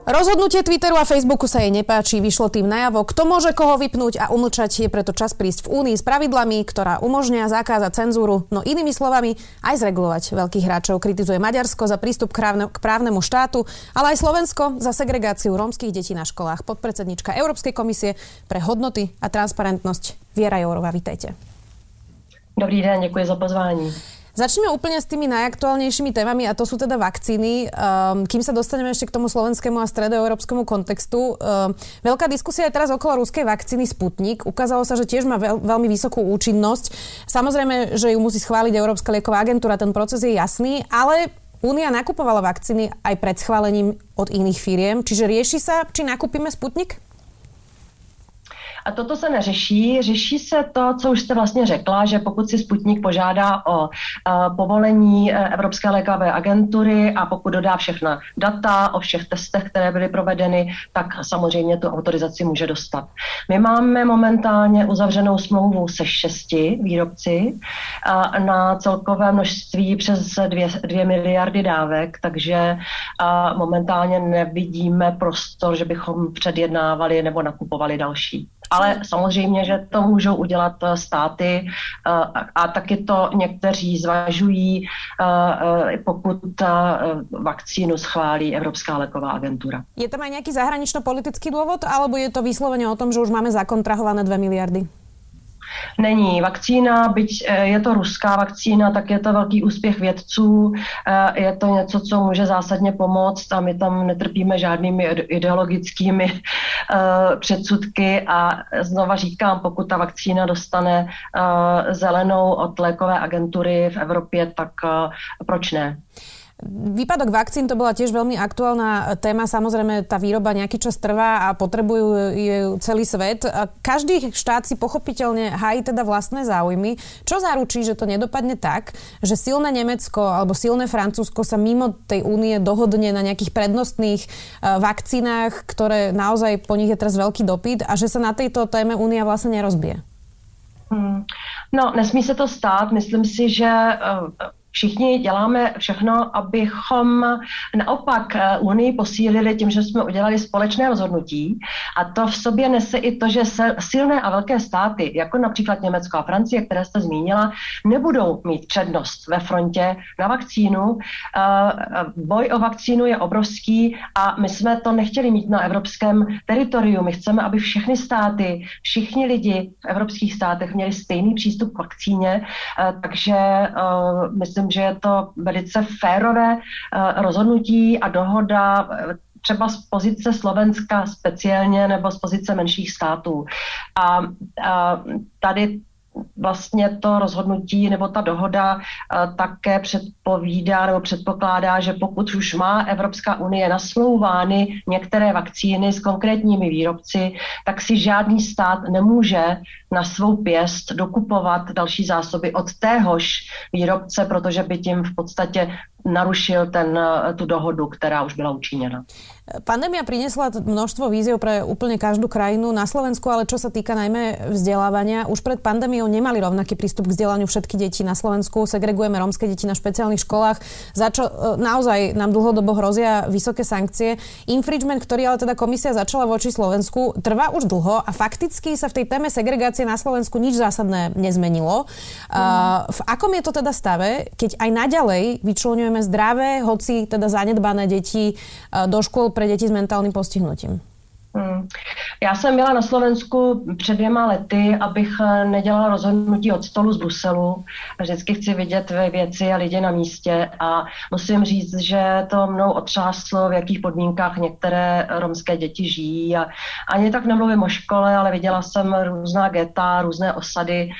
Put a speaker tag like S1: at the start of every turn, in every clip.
S1: Rozhodnutie Twitteru a Facebooku sa jej nepáči, vyšlo tým najavo, kto môže koho vypnúť a umlčať je preto čas prísť v Únii s pravidlami, ktorá umožňuje zakázať cenzúru, no inými slovami aj zregulovať veľkých hráčov. Kritizuje Maďarsko za prístup k, právnemu štátu, ale aj Slovensko za segregáciu rómskych detí na školách. Podpredsednička Európskej komisie pre hodnoty a transparentnosť Viera Jourová, vítajte.
S2: Dobrý den, děkuji za pozvání.
S1: Začneme úplne s tými najaktuálnejšími témami a to sú teda vakcíny. Um, kým sa dostaneme ešte k tomu slovenskému a stredoeurópskemu kontextu, um, veľká diskusia je teraz okolo ruskej vakcíny Sputnik. Ukázalo sa, že tiež má veľ, veľmi vysokú účinnosť. Samozrejme, že ju musí schváliť Európska lieková agentúra, ten proces je jasný, ale Únia nakupovala vakcíny aj pred schválením od iných firiem. Čiže rieši sa, či nakúpime Sputnik?
S2: A toto se neřeší. Řeší se to, co už jste vlastně řekla, že pokud si Sputnik požádá o uh, povolení eh, Evropské lékové agentury a pokud dodá všechna data o všech testech, které byly provedeny, tak samozřejmě tu autorizaci může dostat. My máme momentálně uzavřenou smlouvu se šesti výrobci uh, na celkové množství přes dvě, dvě miliardy dávek, takže momentálně nevidíme prostor, že bychom předjednávali nebo nakupovali další ale samozřejmě, že to můžou udělat eh, státy eh, a taky to někteří zvažují, eh, pokud vakcínu schválí Evropská léková agentura.
S1: Je tam aj nejaký zahranično-politický dôvod, alebo je to vyslovene o tom, že už máme zakontrahované 2 miliardy?
S2: Není. Vakcína, byť eh, je to ruská vakcína, tak je to velký úspěch vědců, eh, je to něco, co může zásadně pomoct a my tam netrpíme žádnými ideologickými eh, předsudky a znova říkám, pokud ta vakcína dostane zelenou od lékové agentury v Evropě, tak proč ne?
S1: Výpadok vakcín to bola tiež veľmi aktuálna téma. Samozrejme, tá výroba nejaký čas trvá a potrebujú ju celý svet. Každý štát si pochopiteľne hájí teda vlastné záujmy. Čo zaručí, že to nedopadne tak, že silné Nemecko alebo silné Francúzsko sa mimo tej únie dohodne na nejakých prednostných e, vakcínách, ktoré naozaj po nich je teraz veľký dopyt a že sa na tejto téme únia vlastne nerozbije?
S2: Hmm. No, nesmí se to stát. Myslím si, že e, všichni děláme všechno, abychom naopak eh, Unii posílili tím, že jsme udělali společné rozhodnutí. A to v sobě nese i to, že se silné a velké státy, jako například Německo a Francie, které jste zmínila, nebudou mít přednost ve frontě na vakcínu. Eh, boj o vakcínu je obrovský a my jsme to nechtěli mít na evropském teritoriu. My chceme, aby všechny státy, všichni lidi v evropských státech měli stejný přístup k vakcíně, eh, takže myslím, myslím, že je to velice férové eh, rozhodnutí a dohoda eh, třeba z pozice Slovenska speciálně nebo z pozice menších států. A, a tady vlastně to rozhodnutí nebo ta dohoda uh, také předpovídá nebo předpokládá, že pokud už má Evropská unie nasmlouvány některé vakcíny s konkrétními výrobci, tak si žádný stát nemůže na svou pěst dokupovat další zásoby od téhož výrobce, protože by tím v podstatě narušil ten, tu dohodu, která už byla učiněna.
S1: Pandémia priniesla množstvo víziev pre úplne každú krajinu. Na Slovensku, ale čo sa týka najmä vzdelávania, už pred pandémiou nemali rovnaký prístup k vzdelaniu všetky deti na Slovensku. Segregujeme rómske deti na špeciálnych školách, za čo e, naozaj nám dlhodobo hrozia vysoké sankcie. Infringement, ktorý ale teda komisia začala voči Slovensku, trvá už dlho a fakticky sa v tej téme segregácie na Slovensku nič zásadné nezmenilo. Mm. V akom je to teda stave, keď aj naďalej vyčlenujeme zdravé, hoci teda zanedbané deti e, do škôl pre děti s mentálním postihnutím?
S2: Hmm. Já jsem byla na Slovensku před dvěma lety, abych eh, nedělala rozhodnutí od stolu z Bruselu. Vždycky chci vidět věci a lidi na místě a musím říct, že to mnou otřáslo, v jakých podmínkách některé romské děti žijí. A ani tak nemluvím o škole, ale viděla jsem různá geta, různé osady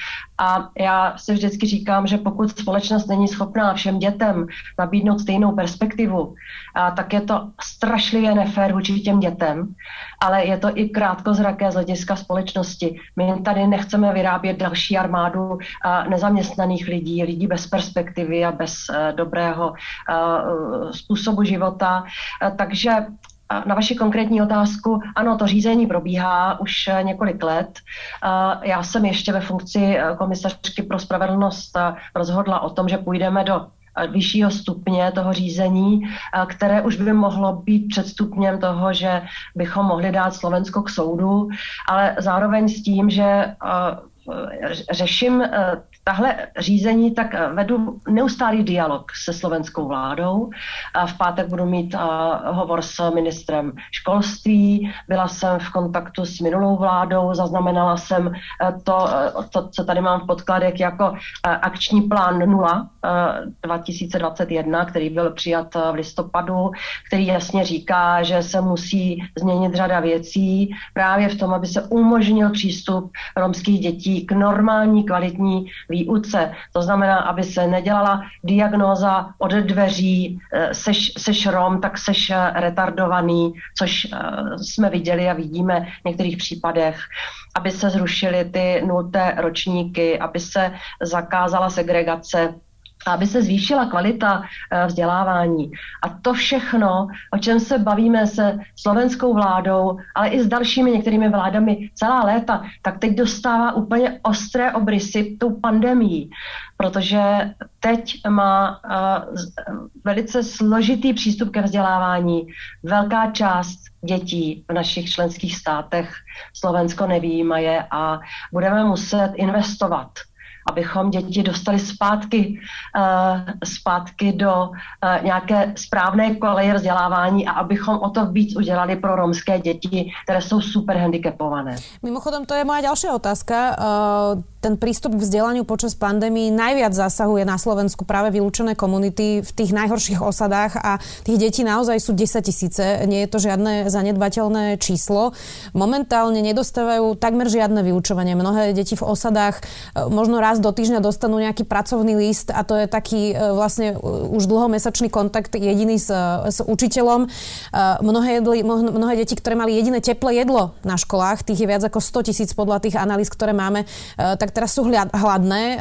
S2: a já si vždycky říkám, že pokud společnost není schopná všem dětem nabídnout stejnou perspektivu, a tak je to strašlivě nefér vůči těm dětem, ale je to i krátkozraké z hlediska společnosti. My tady nechceme vyrábět další armádu nezaměstnaných lidí, lidí bez perspektivy a bez uh, dobrého uh, způsobu života. Uh, takže na vaši konkrétní otázku, ano, to řízení probíhá už několik let. Já jsem ještě ve funkci komisařky pro spravedlnost rozhodla o tom, že půjdeme do vyššího stupně toho řízení, které už by mohlo být předstupněm toho, že bychom mohli dát Slovensko k soudu, ale zároveň s tím, že řeším tahle řízení, tak eh, vedu neustálý dialog se slovenskou vládou. V pátek budu mít eh, hovor s ministrem školství, byla jsem v kontaktu s minulou vládou, zaznamenala jsem eh, to, to co tady mám v podkladech jako akční plán 0 2021, který byl přijat v listopadu, který jasně říká, že se musí změnit řada věcí právě v tom, aby se umožnil přístup romských dětí k normální kvalitní výuce. To znamená, aby se nedělala diagnóza od dveří, eh, seš, seš Rom, tak seš eh, retardovaný, což eh, jsme viděli a vidíme v některých případech, aby se zrušily ty nulté ročníky, aby se zakázala segregace aby se zvýšila kvalita eh, vzdělávání. A to všechno, o čem se bavíme se slovenskou vládou, ale i s dalšími některými vládami celá léta, tak teď dostává úplně ostré obrysy tou pandemí, protože teď má uh, velice složitý přístup ke vzdělávání. Velká část dětí v našich členských státech Slovensko nevýjímaje a budeme muset investovat abychom děti dostali zpátky, uh, zpátky do uh, nějaké správné koleje vzdělávání a abychom o to víc udělali pro romské děti, které jsou super handicapované.
S1: Mimochodem, to je moja další otázka. Uh, ten prístup k vzdelaniu počas pandémii najviac zasahuje na Slovensku práve vylúčené komunity v tých najhorších osadách a tých detí naozaj sú 10 tisíce. Nie je to žiadne zanedbateľné číslo. Momentálne nedostávajú takmer žiadne vyučovanie. Mnohé deti v osadách možno raz do týždňa dostanú nejaký pracovný list a to je taký e, vlastne e, už dlhomesačný kontakt jediný s, s učiteľom. E, mnohé, jedli, mnohé deti, ktoré mali jediné teplé jedlo na školách, tých je viac ako 100 tisíc podľa tých analýz, ktoré máme, tak teraz sú hladné.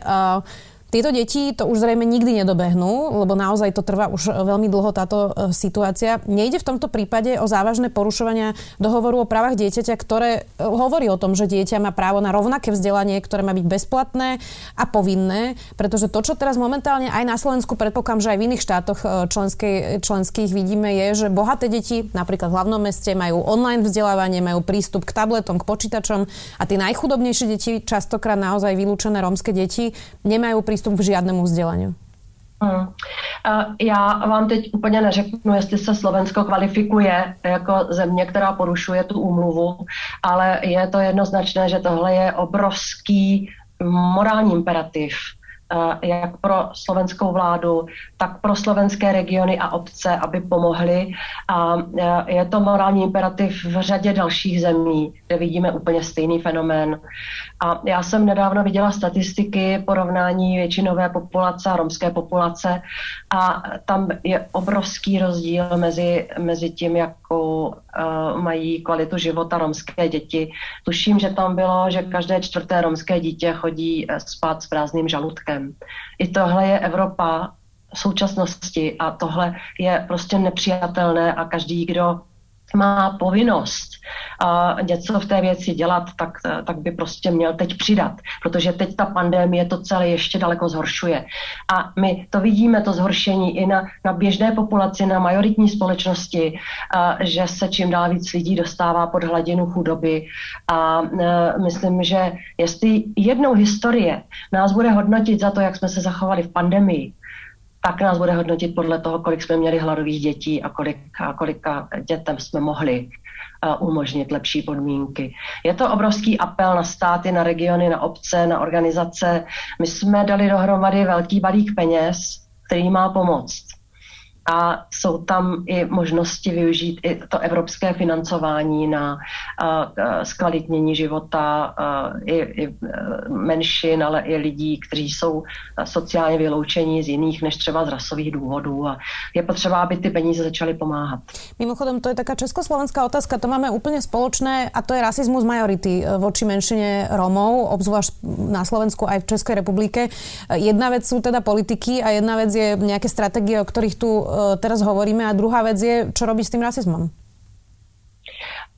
S1: Tieto deti to už zrejme nikdy nedobehnú, lebo naozaj to trvá už veľmi dlho táto e, situácia. Nejde v tomto prípade o závažné porušovania dohovoru o právach dieťaťa, ktoré e, hovorí o tom, že dieťa má právo na rovnaké vzdelanie, ktoré má byť bezplatné a povinné, pretože to, čo teraz momentálne aj na Slovensku, predpokladám, že aj v iných štátoch členských vidíme, je, že bohaté deti, napríklad v hlavnom meste, majú online vzdelávanie, majú prístup k tabletom, k počítačom a tie najchudobnejšie deti, častokrát naozaj vylúčené rómske deti, nemajú prístup přístup k žiadnemu vzdělání?
S2: Hmm. Já vám teď úplně neřeknu, jestli se Slovensko kvalifikuje jako země, která porušuje tu úmluvu, ale je to jednoznačné, že tohle je obrovský morální imperativ jak pro slovenskou vládu, tak pro slovenské regiony a obce, aby pomohly. A eh, je to morální imperativ v řadě dalších zemí, kde vidíme úplně stejný fenomén. A já jsem nedávno viděla statistiky porovnání většinové populace a romské populace a tam je obrovský rozdíl mezi, mezi tím, jakou uh, mají kvalitu života romské děti. Tuším, že tam bylo, že každé čtvrté romské dítě chodí spát s prázdným žaludkem. I tohle je Evropa současnosti a tohle je prostě nepřijatelné a každý, kdo má povinnost uh, něco v té věci dělat, tak, tak by prostě měl teď přidat, protože teď ta pandémie to celé ještě daleko zhoršuje. A my to vidíme, to zhoršení i na, na běžné populaci, na majoritní společnosti, uh, že se čím dál víc lidí dostává pod hladinu chudoby. A uh, myslím, že jestli jednou historie nás bude hodnotit za to, jak jsme se zachovali v pandemii, tak nás bude hodnotit podle toho, kolik jsme měli hladových dětí a, kolik, a kolika dětem jsme mohli umožnit lepší podmínky. Je to obrovský apel na státy, na regiony, na obce, na organizace. My jsme dali dohromady velký balík peněz, který má pomoct a jsou tam i možnosti využít i to evropské financování na zkvalitnění života i, i e, menšin, ale i lidí, kteří jsou sociálně vyloučení z jiných než třeba z rasových důvodů a je potřeba, aby ty peníze začaly pomáhat.
S1: Mimochodem, to je taká československá otázka, to máme úplně spoločné a to je rasizmus majority voči menšine Romov, obzvlášť na Slovensku aj v Českej republike. Jedna vec sú teda politiky a jedna vec je nejaké stratégie, o ktorých tu teraz hovoríme. A druhá vec je, čo robí s tým rasizmom?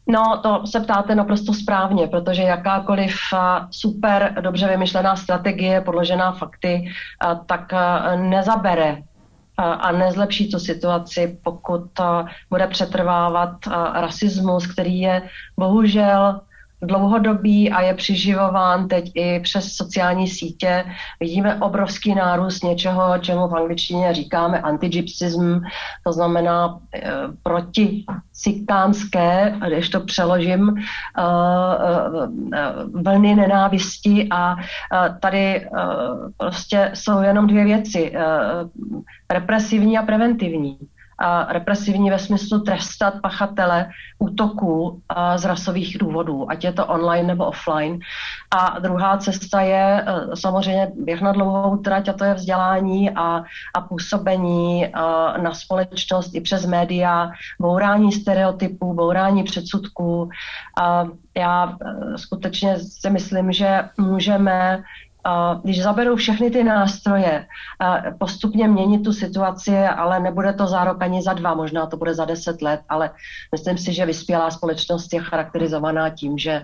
S2: No, to se ptáte naprosto správně, protože jakákoliv super dobře vymyšlená strategie, podložená fakty, tak nezabere a nezlepší tu situaci, pokud bude přetrvávat rasismus, který je bohužel dlouhodobý a je přiživován teď i přes sociální sítě. Vidíme obrovský nárůst něčeho, čemu v angličtině říkáme antigypsism, to znamená e, proti sikánské, když to přeložím, e, e, vlny nenávisti a tady prostě jsou jenom dvě věci, represivní a preventivní represivní ve smyslu trestat pachatele útoků z rasových důvodů, ať je to online nebo offline. A druhá cesta je e, samozřejmě běh na dlouhou trať a to je vzdělání a, a působení na společnost i přes média, bourání stereotypů, bourání předsudků. Já e, skutečně si myslím, že můžeme když zaberou všechny ty nástroje, postupně měnit tu situaci, ale nebude to za rok ani za dva, možná to bude za deset let, ale myslím si, že vyspělá společnost je charakterizovaná tím, že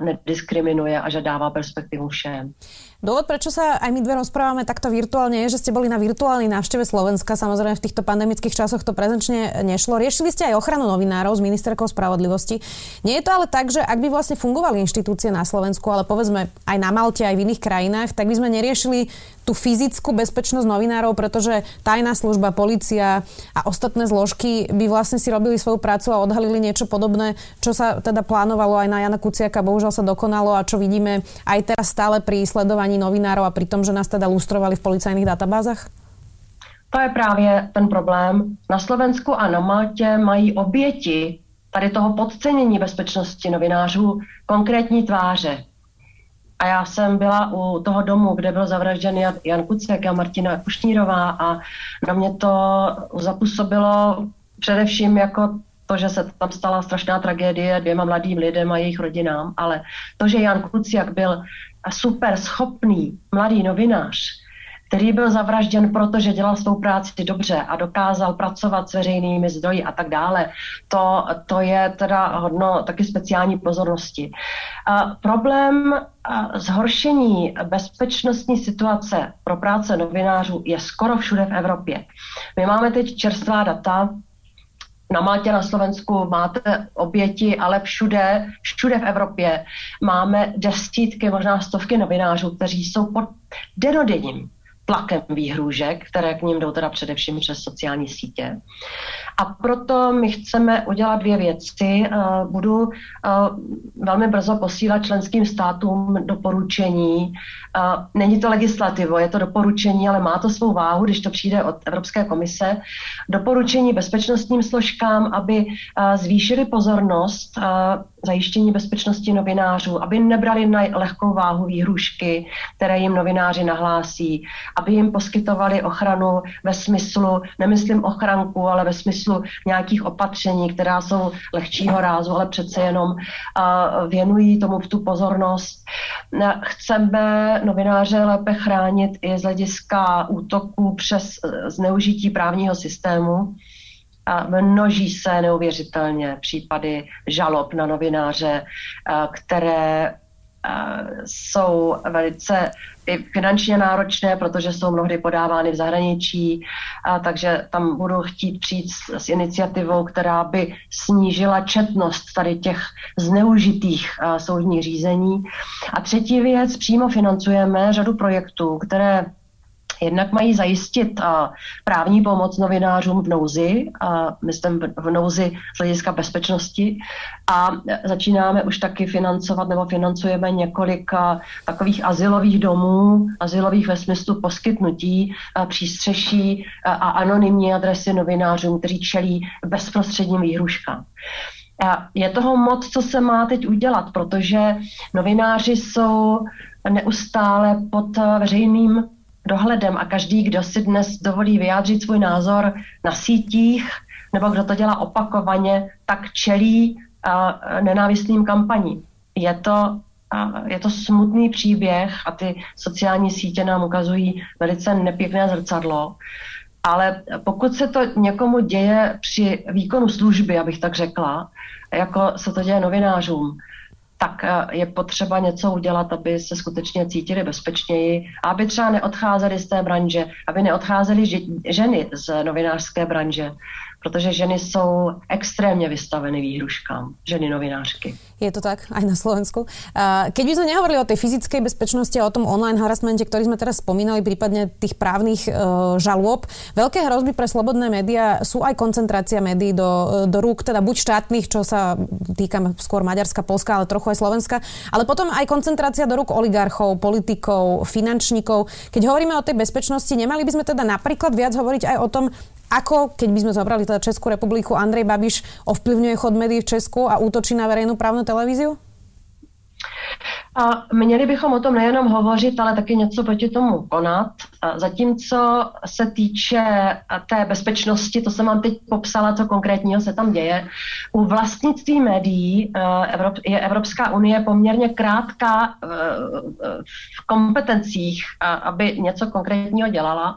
S2: nediskriminuje a že dává perspektivu všem.
S1: Dôvod, prečo sa aj my dve rozprávame takto virtuálne, je, že ste boli na virtuálnej návšteve Slovenska. Samozrejme, v týchto pandemických časoch to prezenčne nešlo. Riešili ste aj ochranu novinárov s ministerkou spravodlivosti. Nie je to ale tak, že ak by vlastne fungovali inštitúcie na Slovensku, ale povedzme aj na Malte, aj v iných krajinách, tak by sme neriešili tú fyzickú bezpečnosť novinárov, pretože tajná služba, policia a ostatné zložky by vlastne si robili svoju prácu a odhalili niečo podobné, čo sa teda plánovalo aj na Jana Kuciaka, bohužiaľ sa dokonalo a čo vidíme aj teraz stále pri sledovaní novinárov a pri tom, že nás teda lustrovali v policajných databázach?
S2: To je právě ten problém. Na Slovensku a na Maltě mají oběti tady toho podcenění bezpečnosti novinářů konkrétní tváře. A já jsem byla u toho domu, kde byl zavražděn Jan Kucek a Martina Kušnírová a na mě to zapůsobilo především jako to, že se tam stala strašná tragédie dvěma mladým lidem a jejich rodinám, ale to, že Jan Kuciak byl super schopný mladý novinář, který byl zavražděn, protože dělal svou práci dobře a dokázal pracovat s veřejnými zdroji a tak dále. To, to je teda hodno taky speciální pozornosti. A problém zhoršení bezpečnostní situace pro práce novinářů je skoro všude v Evropě. My máme teď čerstvá data, na Maltě, na Slovensku máte oběti, ale všude, všude v Evropě máme desítky, možná stovky novinářů, kteří jsou pod denodenním tlakem výhrůžek, které k ním jdou teda především přes sociální sítě. A proto my chceme udělat dvě věci. Eh, budu eh, velmi brzo posílat členským státům doporučení. Eh, není to legislativo, je to doporučení, ale má to svou váhu, když to přijde od Evropské komise. Doporučení bezpečnostním složkám, aby zvýšili pozornost zajištění bezpečnosti novinářů, aby nebrali na lehkou váhu výhrušky, které jim novináři nahlásí, aby jim poskytovali ochranu ve smyslu, nemyslím ochranku, ale ve smyslu nějakých opatření, která jsou lehčího rázu, ale přece jenom věnují tomu tu pozornost. Chceme novináře lépe chránit i z hlediska útoků přes e, zneužití právního systému a množí se neuvěřitelně případy žalob na novináře, které jsou velice finančně náročné, protože jsou mnohdy podávány v zahraničí, a takže tam budu chtít přijít s, s iniciativou, která by snížila četnost tady těch zneužitých a, soudních řízení. A třetí věc, přímo financujeme řadu projektů, které Jednak mají zajistit právní pomoc novinářům v nouzi, myslím v nouzi z hlediska bezpečnosti a začínáme už taky financovat nebo financujeme několik takových asilových domů, asilových ve smyslu poskytnutí přístřeší a anonymní adresy novinářům, kteří čelí bezprostředním výhruškám. Je toho moc, co se má teď udělat, protože novináři jsou neustále pod veřejným dohledem a každý, kdo si dnes dovolí vyjádřit svůj názor na sítích, nebo kdo to dělá opakovaně, tak čelí uh, nenávistným kampaním. Je to, uh, je to smutný příběh a ty sociální sítě nám ukazují velice nepěkné zrcadlo. Ale pokud se to někomu děje při výkonu služby, abych tak řekla, jako se to děje novinářům, tak eh, je potřeba něco udělat, aby se skutečně cítili bezpečněji, aby třeba neodcházeli z té branže, aby neodcházely ženy z novinářské branže, protože ženy jsou extrémně vystaveny výhruškám, ženy novinářky.
S1: Je to tak aj na Slovensku. Keď by sme nehovorili o tej fyzickej bezpečnosti a o tom online harassmente, ktorý sme teraz spomínali, prípadne tých právnych e, žalôb, veľké hrozby pre slobodné médiá sú aj koncentrácia médií do, do rúk, teda buď štátnych, čo sa týka skôr Maďarska, Polska, ale trochu aj Slovenska, ale potom aj koncentrácia do rúk oligarchov, politikov, finančníkov. Keď hovoríme o tej bezpečnosti, nemali by sme teda napríklad viac hovoriť aj o tom, ako, keď by sme zobrali teda Českú republiku, Andrej Babiš ovplyvňuje chod médií v Česku a útočí na verejnú právnu televíziu?
S2: A měli bychom o tom nejenom hovořit, ale taky něco proti tomu konat. Zatímco se týče té bezpečnosti, to jsem vám teď popsala, co konkrétního se tam děje. U vlastnictví médií je Evropská unie poměrně krátká v kompetencích, aby něco konkrétního dělala.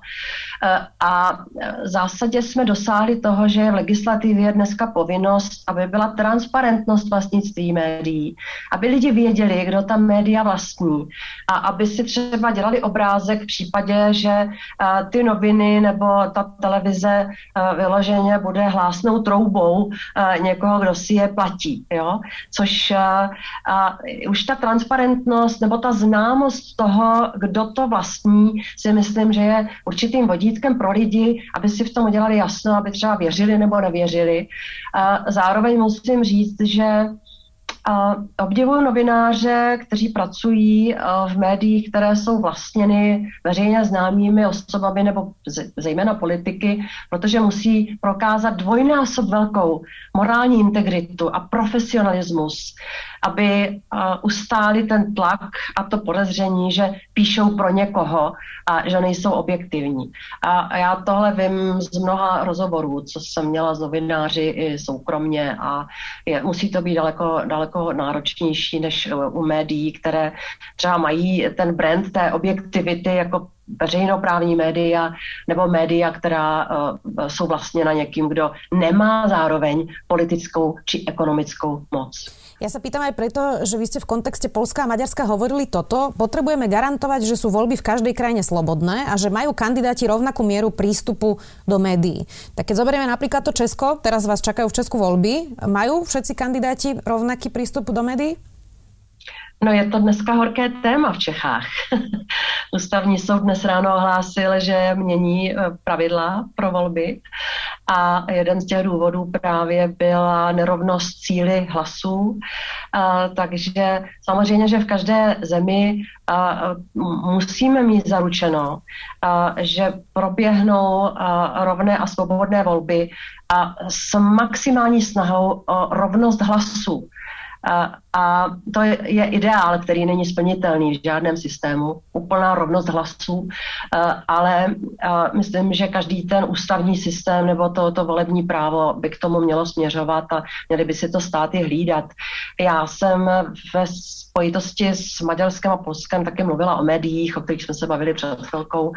S2: A v zásadě jsme dosáhli toho, že je v legislativě dneska povinnost, aby byla transparentnost vlastnictví médií, aby lidi věděli, kdo tam média vlastní a aby si třeba dělali obrázek v případě, že ty noviny nebo ta televize vyloženě bude hlásnou troubou někoho, kdo si je platí. Jo? Což už ta transparentnost nebo ta známost toho, kdo to vlastní, si myslím, že je určitým vodítkem pro lidi, aby si v tom udělali jasno, aby třeba věřili nebo nevěřili. Zároveň musím říct, že a obdivuju novináře, kteří pracují eh, v médiích, které jsou vlastněny veřejně známými osobami nebo zejména politiky, protože musí prokázat dvojnásob velkou morální integritu a profesionalismus aby ustáli ten tlak a to podezření, že píšou pro někoho a že nejsou objektivní. A já tohle vím z mnoha rozhovorů, co jsem měla s novináři i soukromně a je, musí to být daleko, daleko náročnější než u médií, které třeba mají ten brand té objektivity jako veřejnoprávní média nebo média, která uh, jsou vlastně na někým, kdo nemá zároveň politickou či ekonomickou moc.
S1: Ja sa pýtam aj preto, že vy ste v kontexte Polska a Maďarska hovorili toto. Potrebujeme garantovať, že sú voľby v každej krajine slobodné a že majú kandidáti rovnakú mieru prístupu do médií. Tak keď zoberieme napríklad to Česko, teraz vás čakajú v Česku voľby, majú všetci kandidáti rovnaký prístup do médií?
S2: No je to dneska horké téma v Čechách. Ústavní soud dnes ráno ohlásil, že mění eh, pravidla pro volby a jeden z těch důvodů právě byla nerovnost cíly hlasů. Takže samozřejmě, že v každé zemi musíme mít zaručeno, že proběhnou rovné a svobodné volby a s maximální snahou o rovnost hlasů. A, a to je, je ideál, který není splnitelný v žádném systému, úplná rovnost hlasů, ale myslím, že každý ten ústavní systém nebo to, to volební právo by k tomu mělo směřovat a měli by si to státy hlídat. Já jsem ve spojitosti s Maďarskem a Polskem taky mluvila o médiích, o kterých jsme se bavili před chvilkou,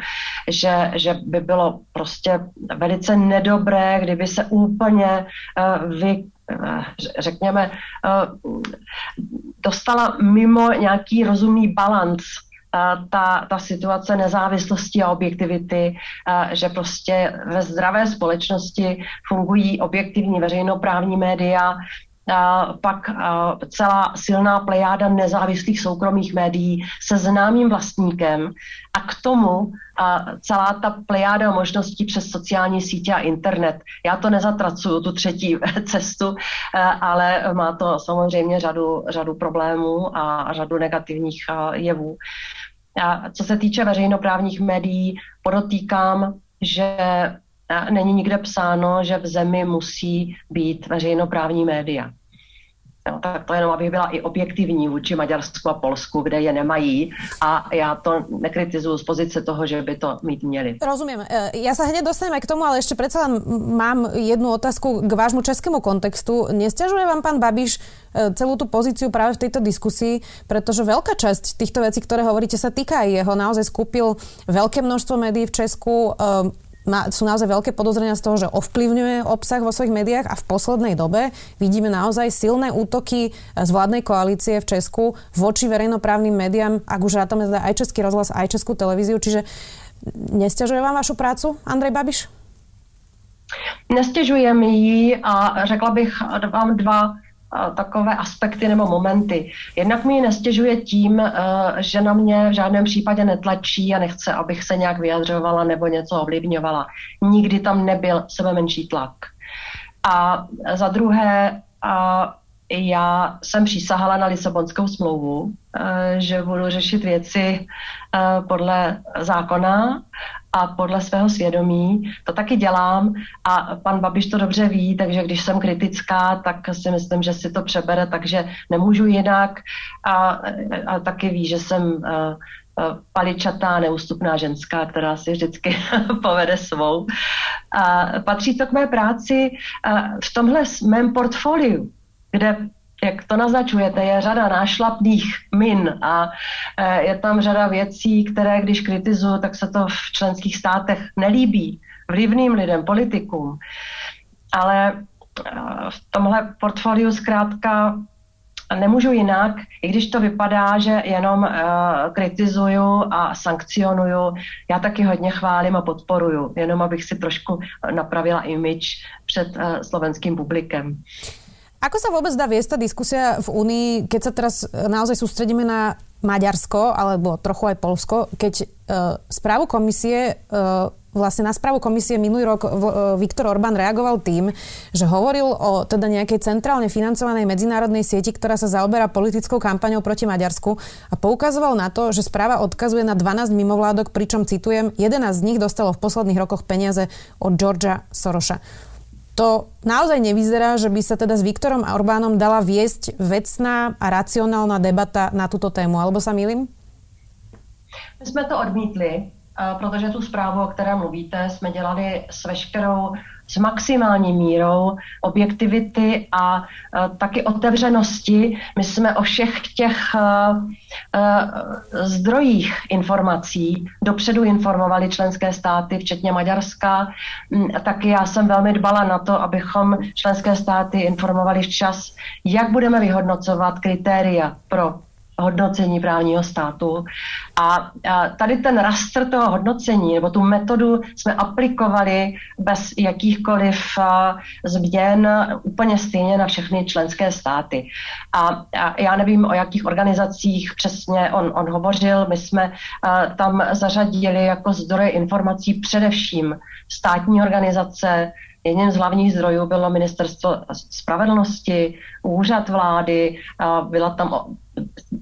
S2: že, že by bylo prostě velice nedobré, kdyby se úplně uh, vy řekněme, eh, dostala mimo nějaký rozumný balans eh, ta, ta situace nezávislosti a objektivity, že prostě ve zdravé společnosti fungují objektivní veřejnoprávní média, pak celá silná plejáda nezávislých soukromých médií se známým vlastníkem a k tomu celá ta plejáda možností přes sociální sítě a internet. Já to nezatracuju, tu třetí cestu, ale má to samozřejmě řadu, řadu problémů a řadu negativních jevů. A co se týče veřejnoprávních médií, podotýkám, že není nikde psáno, že v zemi musí být veřejnoprávní média. No, tak to jenom, abych byla i objektivní vůči Maďarsku a Polsku, kde je nemají a já to nekritizuju z pozice toho, že by to mít měli.
S1: Rozumím. E, ja sa hneď dostanem aj k tomu, ale ešte predsa mám jednu otázku k vášmu českému kontextu. Nesťažuje vám pán Babiš e, celú tú pozíciu práve v tejto diskusii, pretože veľká časť týchto vecí, ktoré hovoríte, sa týka aj jeho. Naozaj skúpil veľké množstvo médií v Česku, e, má, sú naozaj veľké podozrenia z toho, že ovplyvňuje obsah vo svojich médiách a v poslednej dobe vidíme naozaj silné útoky z vládnej koalície v Česku voči verejnoprávnym médiám, ak už rátame teda aj Český rozhlas, aj Českú televíziu. Čiže nestiažuje vám vašu prácu, Andrej Babiš?
S2: Nestěžuje mi ji a řekla bych vám dva takové aspekty nebo momenty. Jednak mi nestěžuje tím, eh, že na mě v žádném případě netlačí a nechce, abych se nějak vyjadřovala nebo něco ovlivňovala. Nikdy tam nebyl sebe menší tlak. A za druhé, a já jsem přísahala na Lisabonskou smlouvu, eh, že budu řešit věci eh, podle zákona a podle svého svědomí. To taky dělám a pan Babiš to dobře ví, takže když jsem kritická, tak si myslím, že si to přebere, takže nemůžu jinak a, a taky ví, že jsem paličatá, neústupná ženská, která si vždycky povede svou. A patří to k mé práci v tomhle mém portfoliu kde jak to naznačujete, je řada nášlapných min a e, je tam řada věcí, které když kritizuju, tak se to v členských státech nelíbí vlivným lidem, politikům. Ale e, v tomhle portfoliu zkrátka nemůžu jinak, i když to vypadá, že jenom uh, kritizuju a sankcionuju, já taky hodně chválím a podporuju, jenom abych si trošku napravila image před slovenským publikem.
S1: Ako sa vôbec dá viesť tá diskusia v Únii, keď sa teraz e, naozaj sústredíme na Maďarsko, alebo trochu aj Polsko, keď uh, správu komisie, uh, vlastne na správu komisie minulý rok Viktor Orbán reagoval tým, že hovoril o teda nejakej centrálne financovanej medzinárodnej sieti, ktorá sa zaoberá politickou kampaňou proti Maďarsku a poukazoval na to, že správa odkazuje na 12 mimovládok, pričom citujem, 11 z nich dostalo v posledných rokoch peniaze od Georgia Soroša to naozaj nevyzerá, že by sa teda s Viktorom Orbánom dala viesť vecná a racionálna debata na tuto tému, alebo sa milím?
S2: My jsme to odmítli, protože tu zprávu, o které mluvíte, jsme dělali s veškerou s maximální mírou objektivity a uh, taky otevřenosti. My jsme o všech těch uh, uh, zdrojích informací dopředu informovali členské státy, včetně Maďarska. Um, taky já jsem velmi dbala na to, abychom členské státy informovali včas, jak budeme vyhodnocovat kritéria pro hodnocení právního státu. A, tady ten rastr toho hodnocení, nebo tu metodu jsme aplikovali bez jakýchkoliv změn úplně stejně na všechny členské státy. A, já nevím, o jakých organizacích přesně on, on hovořil. My jsme tam zařadili jako zdroje informací především státní organizace, Jedním z hlavních zdrojů bylo ministerstvo spravedlnosti, úřad vlády, byla tam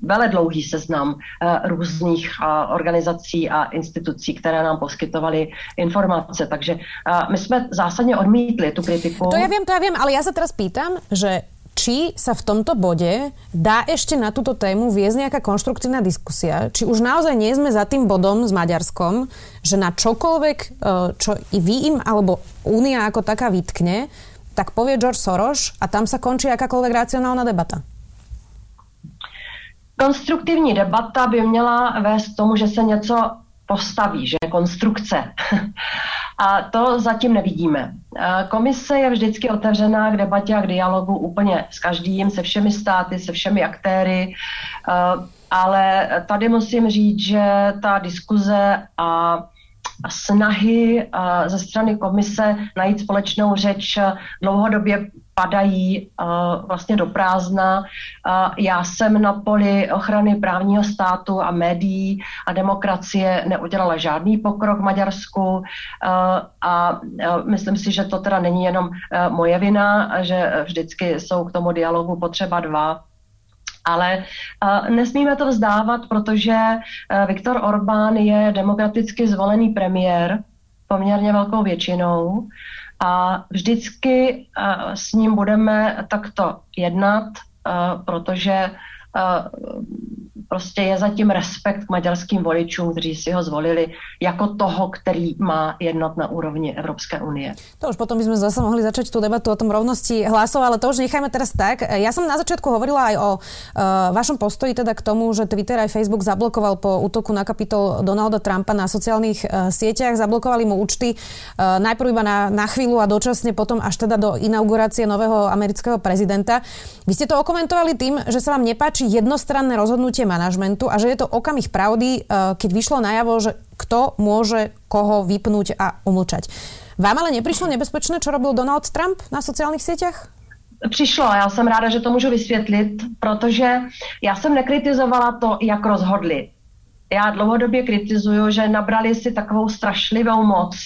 S2: vele dlouhý seznam uh, různých uh, organizací a institucí, které nám poskytovaly informace. Takže uh, my jsme zásadně odmítli tu kritiku.
S1: To ja viem, to ja viem, ale ja sa teraz pýtam, že či sa v tomto bode dá ešte na túto tému viesť nejaká konštruktívna diskusia, či už naozaj nie sme za tým bodom s Maďarskom, že na čokoľvek, čo i vy im alebo Únia ako taká vytkne, tak povie George Soros a tam sa končí akákoľvek racionálna debata.
S2: Konstruktivní debata by měla vést tomu, že se něco postaví, že konstrukce. A to zatím nevidíme. Komise je vždycky otevřená k debatě a k dialogu úplně s každým, se všemi státy, se všemi aktéry, ale tady musím říct, že ta diskuze a snahy ze strany komise najít společnou řeč dlouhodobě padají uh, vlastně do prázdna. Uh, já jsem na poli ochrany právního státu a médií a demokracie neudělala žádný pokrok v Maďarsku uh, a myslím si, že to teda není jenom moje vina, že vždycky jsou k tomu dialogu potřeba dva. Ale nesmíme to vzdávat, protože Viktor Orbán je demokraticky zvolený premiér poměrně velkou většinou a vždycky uh, s ním budeme takto jednat, uh, protože uh, prostě je zatím respekt k maďarským voličům, kteří si ho zvolili jako toho, který má jednot na úrovni Evropské unie.
S1: To už potom bychom zase mohli začať tu debatu o tom rovnosti hlasov, ale to už nechajme teraz tak. Ja som na začiatku hovorila aj o uh, vašom postoji teda k tomu, že Twitter aj Facebook zablokoval po útoku na kapitol Donalda Trumpa na sociálnych uh, sieťach. Zablokovali mu účty uh, najprv iba na, na chvíľu a dočasne potom až teda do inaugurácie nového amerického prezidenta. Vy ste to okomentovali tým, že sa vám nepáči jednostranné rozhodnutie manažmentu a že je to okamih pravdy, uh, keď vyšlo najavo, že kto môže koho vypnúť a umlčať. Vám ale neprišlo nebezpečné, čo robil Donald Trump na sociálních sítích?
S2: Přišlo, já jsem ráda, že to můžu vysvětlit, protože já jsem nekritizovala to, jak rozhodli. Já dlouhodobě kritizuju, že nabrali si takovou strašlivou moc,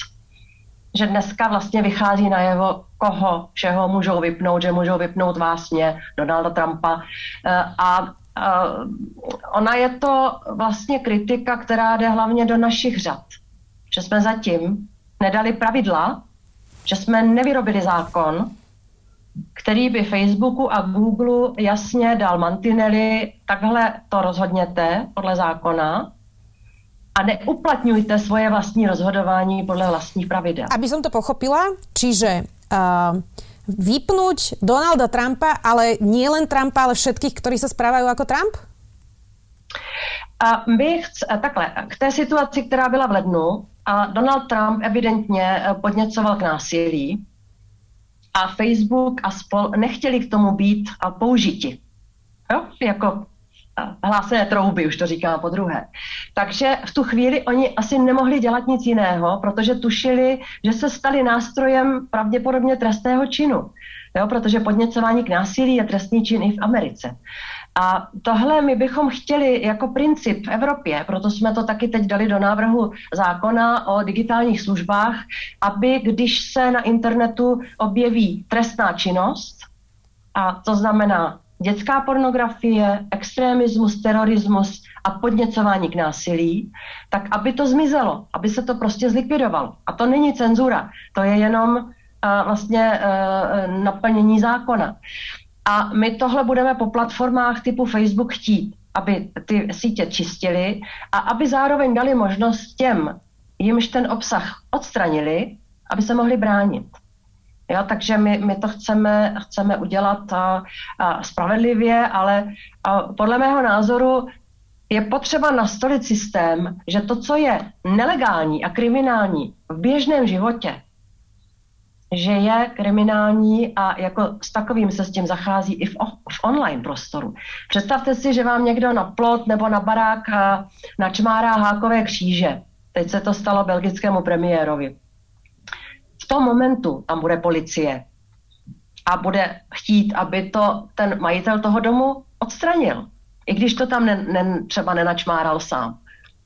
S2: že dneska vlastně vychází na jeho, koho všeho můžou vypnout, že můžou vypnout vlastně Donalda Trumpa. Eh, a ona je to vlastně kritika, která jde hlavně do našich řad. Že jsme zatím nedali pravidla, že jsme nevyrobili zákon, který by Facebooku a Google jasně dal mantinely, takhle to rozhodněte podle zákona a neuplatňujte svoje vlastní rozhodování podle vlastních pravidel.
S1: Aby som to pochopila, čiže uh, vypnúť Donalda Trumpa, ale nie len Trumpa, ale všetkých, ktorí sa správajú ako Trump?
S2: A my chc, takhle, k té situaci, která byla v lednu, a Donald Trump evidentně eh, podněcoval k násilí a Facebook a spol nechtěli k tomu být a použiti. Jo? Jako hlásené trouby, už to říkám po druhé. Takže v tu chvíli oni asi nemohli dělat nic jiného, protože tušili, že se stali nástrojem pravděpodobně trestného činu. Jo? Protože podněcování k násilí je trestný čin i v Americe. A tohle my bychom chtěli jako princip v Evropě, proto jsme to taky teď dali do návrhu zákona o digitálních službách, aby když se na internetu objeví trestná činnost, a to znamená dětská pornografie, extremismus, terorismus a podněcování k násilí, tak aby to zmizelo, aby se to prostě zlikvidovalo. A to není cenzura, to je jenom uh, vlastně uh, naplnění zákona. A my tohle budeme po platformách typu Facebook chtít, aby ty sítě čistili a aby zároveň dali možnost těm, jimž ten obsah odstranili, aby se mohli bránit. Jo, takže my, my to chceme, chceme udělat a, a spravedlivě, ale a podle mého názoru je potřeba nastolit systém, že to, co je nelegální a kriminální v běžném životě, že je kriminální a jako s takovým se s tím zachází i v, v online prostoru. Představte si, že vám někdo na plot nebo na barák načmárá hákové kříže. Teď se to stalo belgickému premiérovi. V tom momentu tam bude policie a bude chtít, aby to ten majitel toho domu odstranil. I když to tam ne, ne, třeba nenačmáral sám.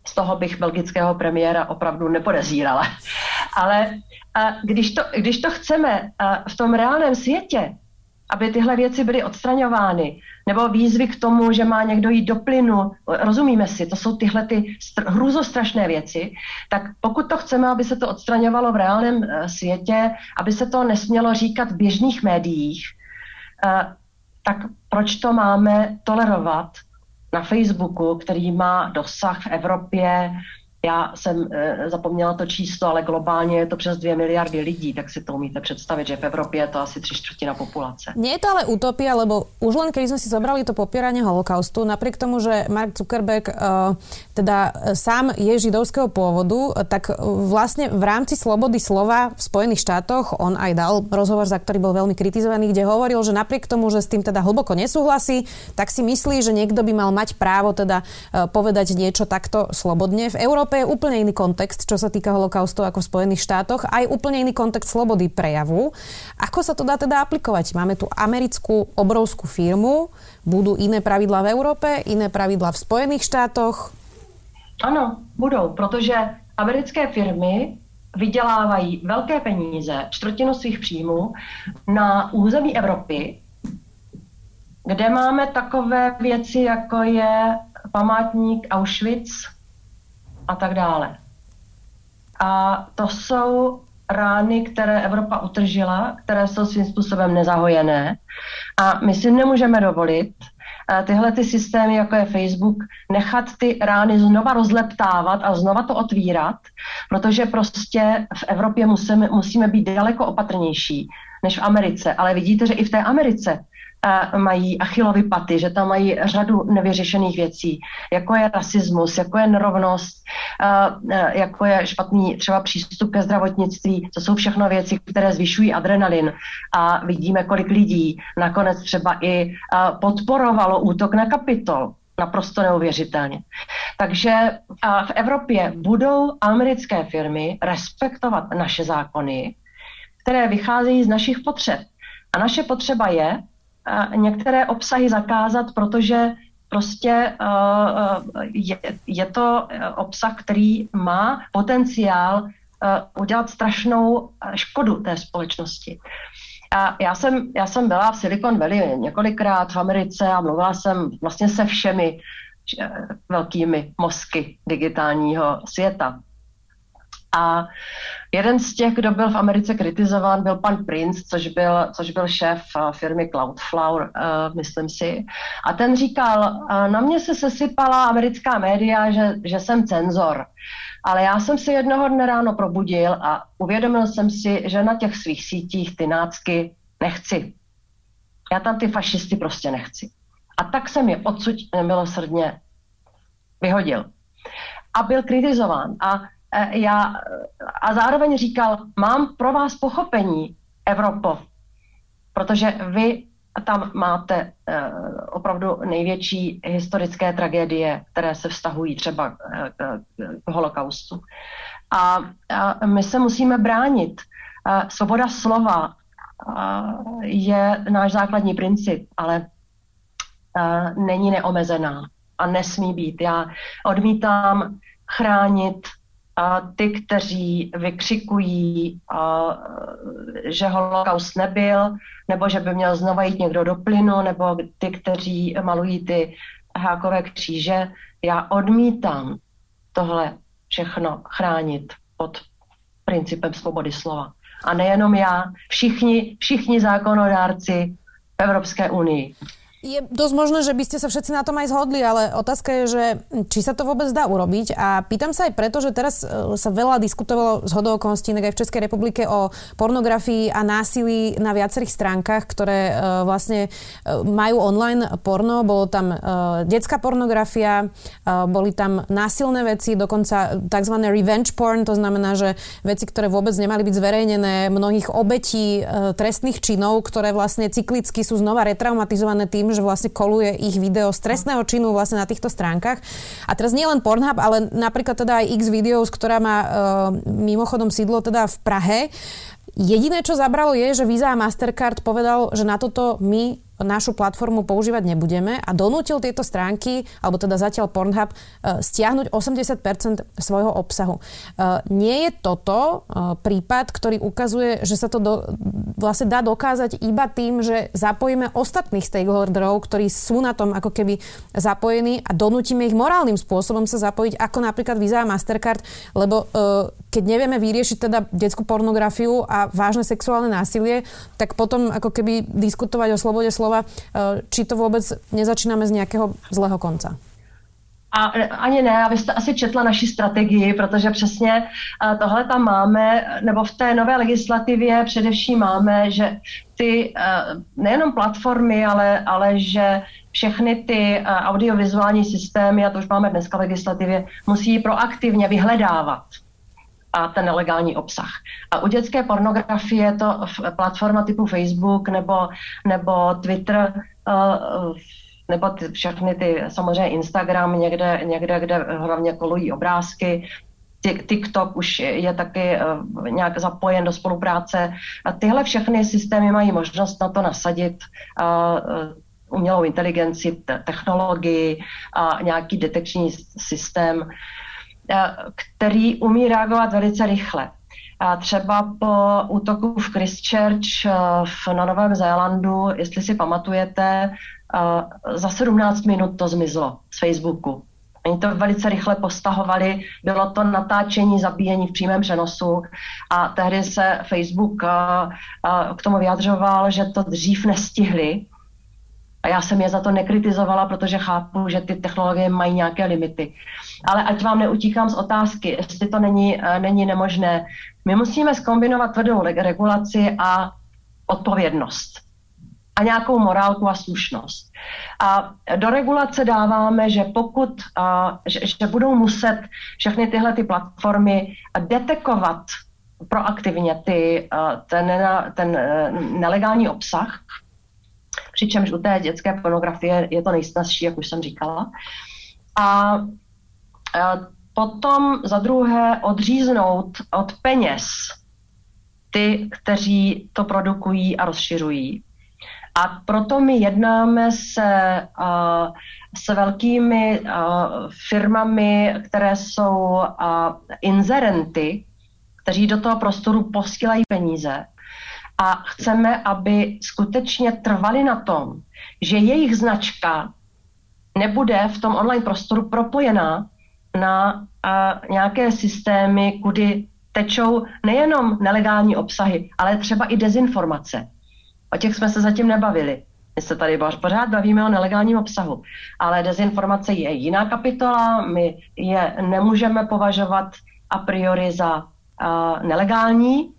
S2: Z toho bych belgického premiéra opravdu nepodezírala. Ale a když to, když to chceme v tom reálném světě, aby tyhle věci byly odstraňovány, nebo výzvy k tomu, že má někdo jít do plynu, rozumíme si, to jsou tyhle ty hrůzostrašné věci, tak pokud to chceme, aby se to odstraňovalo v reálném e, světě, aby se to nesmělo říkat v běžných médiích, e, tak proč to máme tolerovat na Facebooku, který má dosah v Evropě já jsem e, zapomněla to číslo, ale globálně je to přes 2 miliardy lidí, tak si to umíte představit, že v Evropě je to asi tři čtvrtina populace.
S1: Nie je to ale utopia, lebo už len keď sme si zobrali to popieranie holokaustu, napriek tomu, že Mark Zuckerberg e, teda sám je židovského pôvodu, tak vlastne v rámci slobody slova v Spojených štátoch on aj dal rozhovor, za ktorý bol veľmi kritizovaný, kde hovoril, že napriek tomu, že s tým teda hlboko nesúhlasí, tak si myslí, že niekto by mal mať právo teda povedať niečo takto slobodne. V Európe Európe je úplne iný kontext, čo sa týka holokaustu ako v Spojených štátoch, aj úplne iný kontext slobody prejavu. Ako sa to dá teda aplikovať? Máme tu americkú obrovskú firmu, budú iné pravidla v Európe, iné pravidla v Spojených štátoch?
S2: Ano, budou, protože americké firmy vydělávají velké peníze, čtvrtinu svých příjmů, na území Evropy, kde máme takové věci, jako je památník Auschwitz, a tak dále. A to jsou rány, které Evropa utržila, které jsou svým způsobem nezahojené. A my si nemůžeme dovolit, tyhle ty systémy, jako je Facebook, nechat ty rány znova rozleptávat a znova to otvírat, protože prostě v Evropě musíme, musíme být daleko opatrnější než v Americe. Ale vidíte, že i v té Americe mají achilovy paty, že tam mají řadu nevyřešených věcí, jako je rasismus, jako je nerovnost, jako je špatný třeba přístup ke zdravotnictví. To jsou všechno věci, které zvyšují adrenalin. A vidíme, kolik lidí nakonec třeba i podporovalo útok na kapitol. Naprosto neuvěřitelně. Takže v Evropě budou americké firmy respektovat naše zákony, které vycházejí z našich potřeb. A naše potřeba je, některé obsahy zakázat, protože prostě je, je to obsah, který má potenciál udělat strašnou škodu té společnosti. A já jsem, já jsem byla v Silicon Valley několikrát v Americe a mluvila jsem vlastně se všemi velkými mozky digitálního světa. A jeden z těch, kdo byl v Americe kritizován, byl pan Prince, což byl, což byl šéf eh, firmy Cloudflower, uh, myslím si. A ten říkal, uh, na mě se sesypala americká média, že, že jsem cenzor. Ale já jsem se jednoho dne ráno probudil a uvědomil jsem si, že na těch svých sítích ty nácky nechci. Já tam ty fašisty prostě nechci. A tak jsem je odsud nemilosrdně vyhodil. A byl kritizován. A Eh, já, a zároveň říkal, mám pro vás pochopení, Evropo, protože vy tam máte uh, opravdu největší historické tragédie, které se vztahují třeba uh, k, holokaustu. A, my se musíme bránit. Svoboda slova je náš základní princip, ale není neomezená a nesmí být. Já odmítám chránit ty, kteří vykřikují, že holokaust nebyl, nebo že by měl znova jít někdo do plynu, nebo ty, kteří malují ty hákové kříže, já odmítám tohle všechno chránit pod principem svobody slova. A nejenom já, všichni, všichni zákonodárci v Evropské unii.
S1: Je dosť možné, že by ste sa všetci na tom aj zhodli, ale otázka je, že či sa to vôbec dá urobiť. A pýtam sa aj preto, že teraz e, sa veľa diskutovalo z hodou okolností aj v Českej republike o pornografii a násilí na viacerých stránkach, ktoré e, vlastne e, majú online porno. Bolo tam detská pornografia, boli tam násilné veci, dokonca tzv. revenge porn, to znamená, že veci, ktoré vôbec nemali byť zverejnené, mnohých obetí trestných činov, ktoré vlastne cyklicky sú znova retraumatizované tým, že vlastne koluje ich video z trestného činu vlastne na týchto stránkach. A teraz nie len Pornhub, ale napríklad teda aj X videos, ktorá má uh, mimochodom sídlo teda v Prahe. Jediné, čo zabralo je, že Visa a Mastercard povedal, že na toto my našu platformu používať nebudeme a donútil tieto stránky, alebo teda zatiaľ Pornhub, e, stiahnuť 80% svojho obsahu. E, nie je toto e, prípad, ktorý ukazuje, že sa to do, vlastne dá dokázať iba tým, že zapojíme ostatných stakeholderov, ktorí sú na tom ako keby zapojení a donútime ich morálnym spôsobom sa zapojiť, ako napríklad Visa a Mastercard, lebo keď nevieme vyriešiť teda detskú pornografiu a vážne sexuálne násilie, tak potom ako keby diskutovať o slobode slova, eh, či to vôbec nezačínáme z nějakého zlého konca.
S2: A ani ne, a vy jste asi četla naši strategii, protože přesně eh, tohle tam máme, nebo v té nové legislativě především máme, že ty eh, nejenom platformy, ale, ale že všechny ty audiovizuální systémy, a to už máme dneska v legislativě, musí proaktivně vyhledávat a ten nelegální obsah. A u dětské pornografie to platforma typu Facebook nebo, nebo Twitter, uh, nebo ty, všechny ty, samozřejmě Instagram, někde, někde, kde hlavně kolují obrázky, TikTok už je taky uh, nějak zapojen do spolupráce. A tyhle všechny systémy mají možnost na to nasadit uh, umělou inteligenci, technologii a nějaký detekční systém. Eh, který umí reagovat velice rychle. A třeba po útoku v Christchurch eh, v, na Novém Zélandu, jestli si pamatujete, eh, za 17 minut to zmizlo z Facebooku. Oni to velice rychle postahovali, bylo to natáčení, zabíjení v přímém přenosu a tehdy se Facebook k tomu vyjadřoval, že to dřív nestihli A já jsem je za to nekritizovala, protože chápu, že ty technologie mají nějaké limity. Ale ať vám neutíkám z otázky, jestli to není, uh, není nemožné. My musíme skombinovat tvrdou regulaci a odpovědnost a nějakou morálku a slušnost. A do regulace dáváme, že pokud, a, že, že budou muset všechny tyhle ty platformy detekovat proaktivně ty, ten, ten e, nelegální obsah, přičemž u té dětské pornografie je to nejsnazší, jak už jsem říkala. A potom za druhé odříznout od peněz ty, kteří to produkují a rozšiřují. A proto my jednáme se, uh, s velkými uh, firmami, které jsou uh, inzerenty, kteří do toho prostoru posílají peníze. A chceme, aby skutečně trvali na tom, že jejich značka nebude v tom online prostoru propojená na uh, nějaké systémy, kudy tečou nejenom nelegální obsahy, ale třeba i dezinformace. O těch jsme se zatím nebavili. My se tady pořád bavíme o nelegálním obsahu, ale dezinformace je jiná kapitola, my je nemůžeme považovat a priori za uh, nelegální,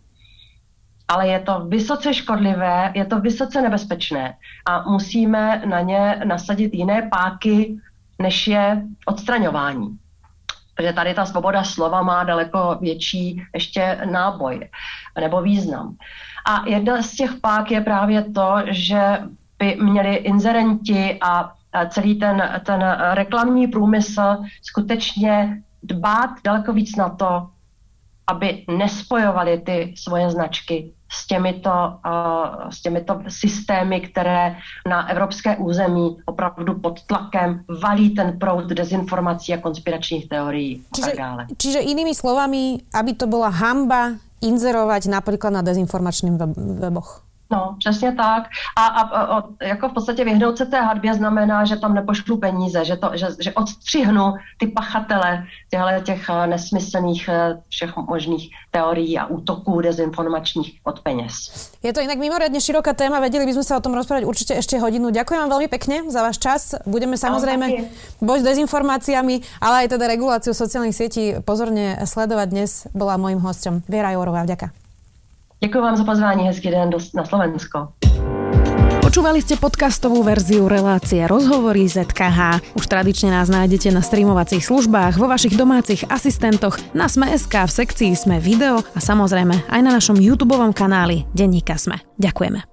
S2: ale je to vysoce škodlivé, je to vysoce nebezpečné a musíme na ně nasadit jiné páky, než je odstraňování. Protože tady ta svoboda slova má daleko větší ještě náboj nebo význam. A jedna z těch pák je právě to, že by měli inzerenti a celý ten, ten reklamní průmysl skutečně dbát daleko víc na to, aby nespojovali ty svoje značky s těmito, uh, s těmito systémy, které na evropské území opravdu pod tlakem valí ten proud dezinformací a konspiračních teorií čiže, a tak dále.
S1: Čiže inými slovami, aby to byla hamba inzerovať například na dezinformačných weboch.
S2: No, přesně tak. A, a, a jako v podstatě vyhnout se té hadbě znamená, že tam nepošlu peníze, že, to, že, že odstřihnu ty pachatele těchto těch eh, nesmyslných eh, všech možných teorií a útoků dezinformačních od peněz.
S1: Je to inak mimoriadne široká téma, vedeli by sme sa o tom rozprávať určite ešte hodinu. Ďakujem vám veľmi pekne za váš čas. Budeme samozrejme no, boj s dezinformáciami, ale aj teda reguláciu sociálnych sietí pozorne sledovať. Dnes bola môjim hostom Viera Jourová. Vďaka.
S2: Děkuji vám za pozvání, hezký den na Slovensko.
S1: Počúvali ste podcastovú verziu relácie Rozhovory ZKH. Už tradične nás nájdete na streamovacích službách, vo vašich domácich asistentoch, na Sme.sk, v sekcii Sme video a samozrejme aj na našom YouTube kanáli Denníka Sme. Ďakujeme.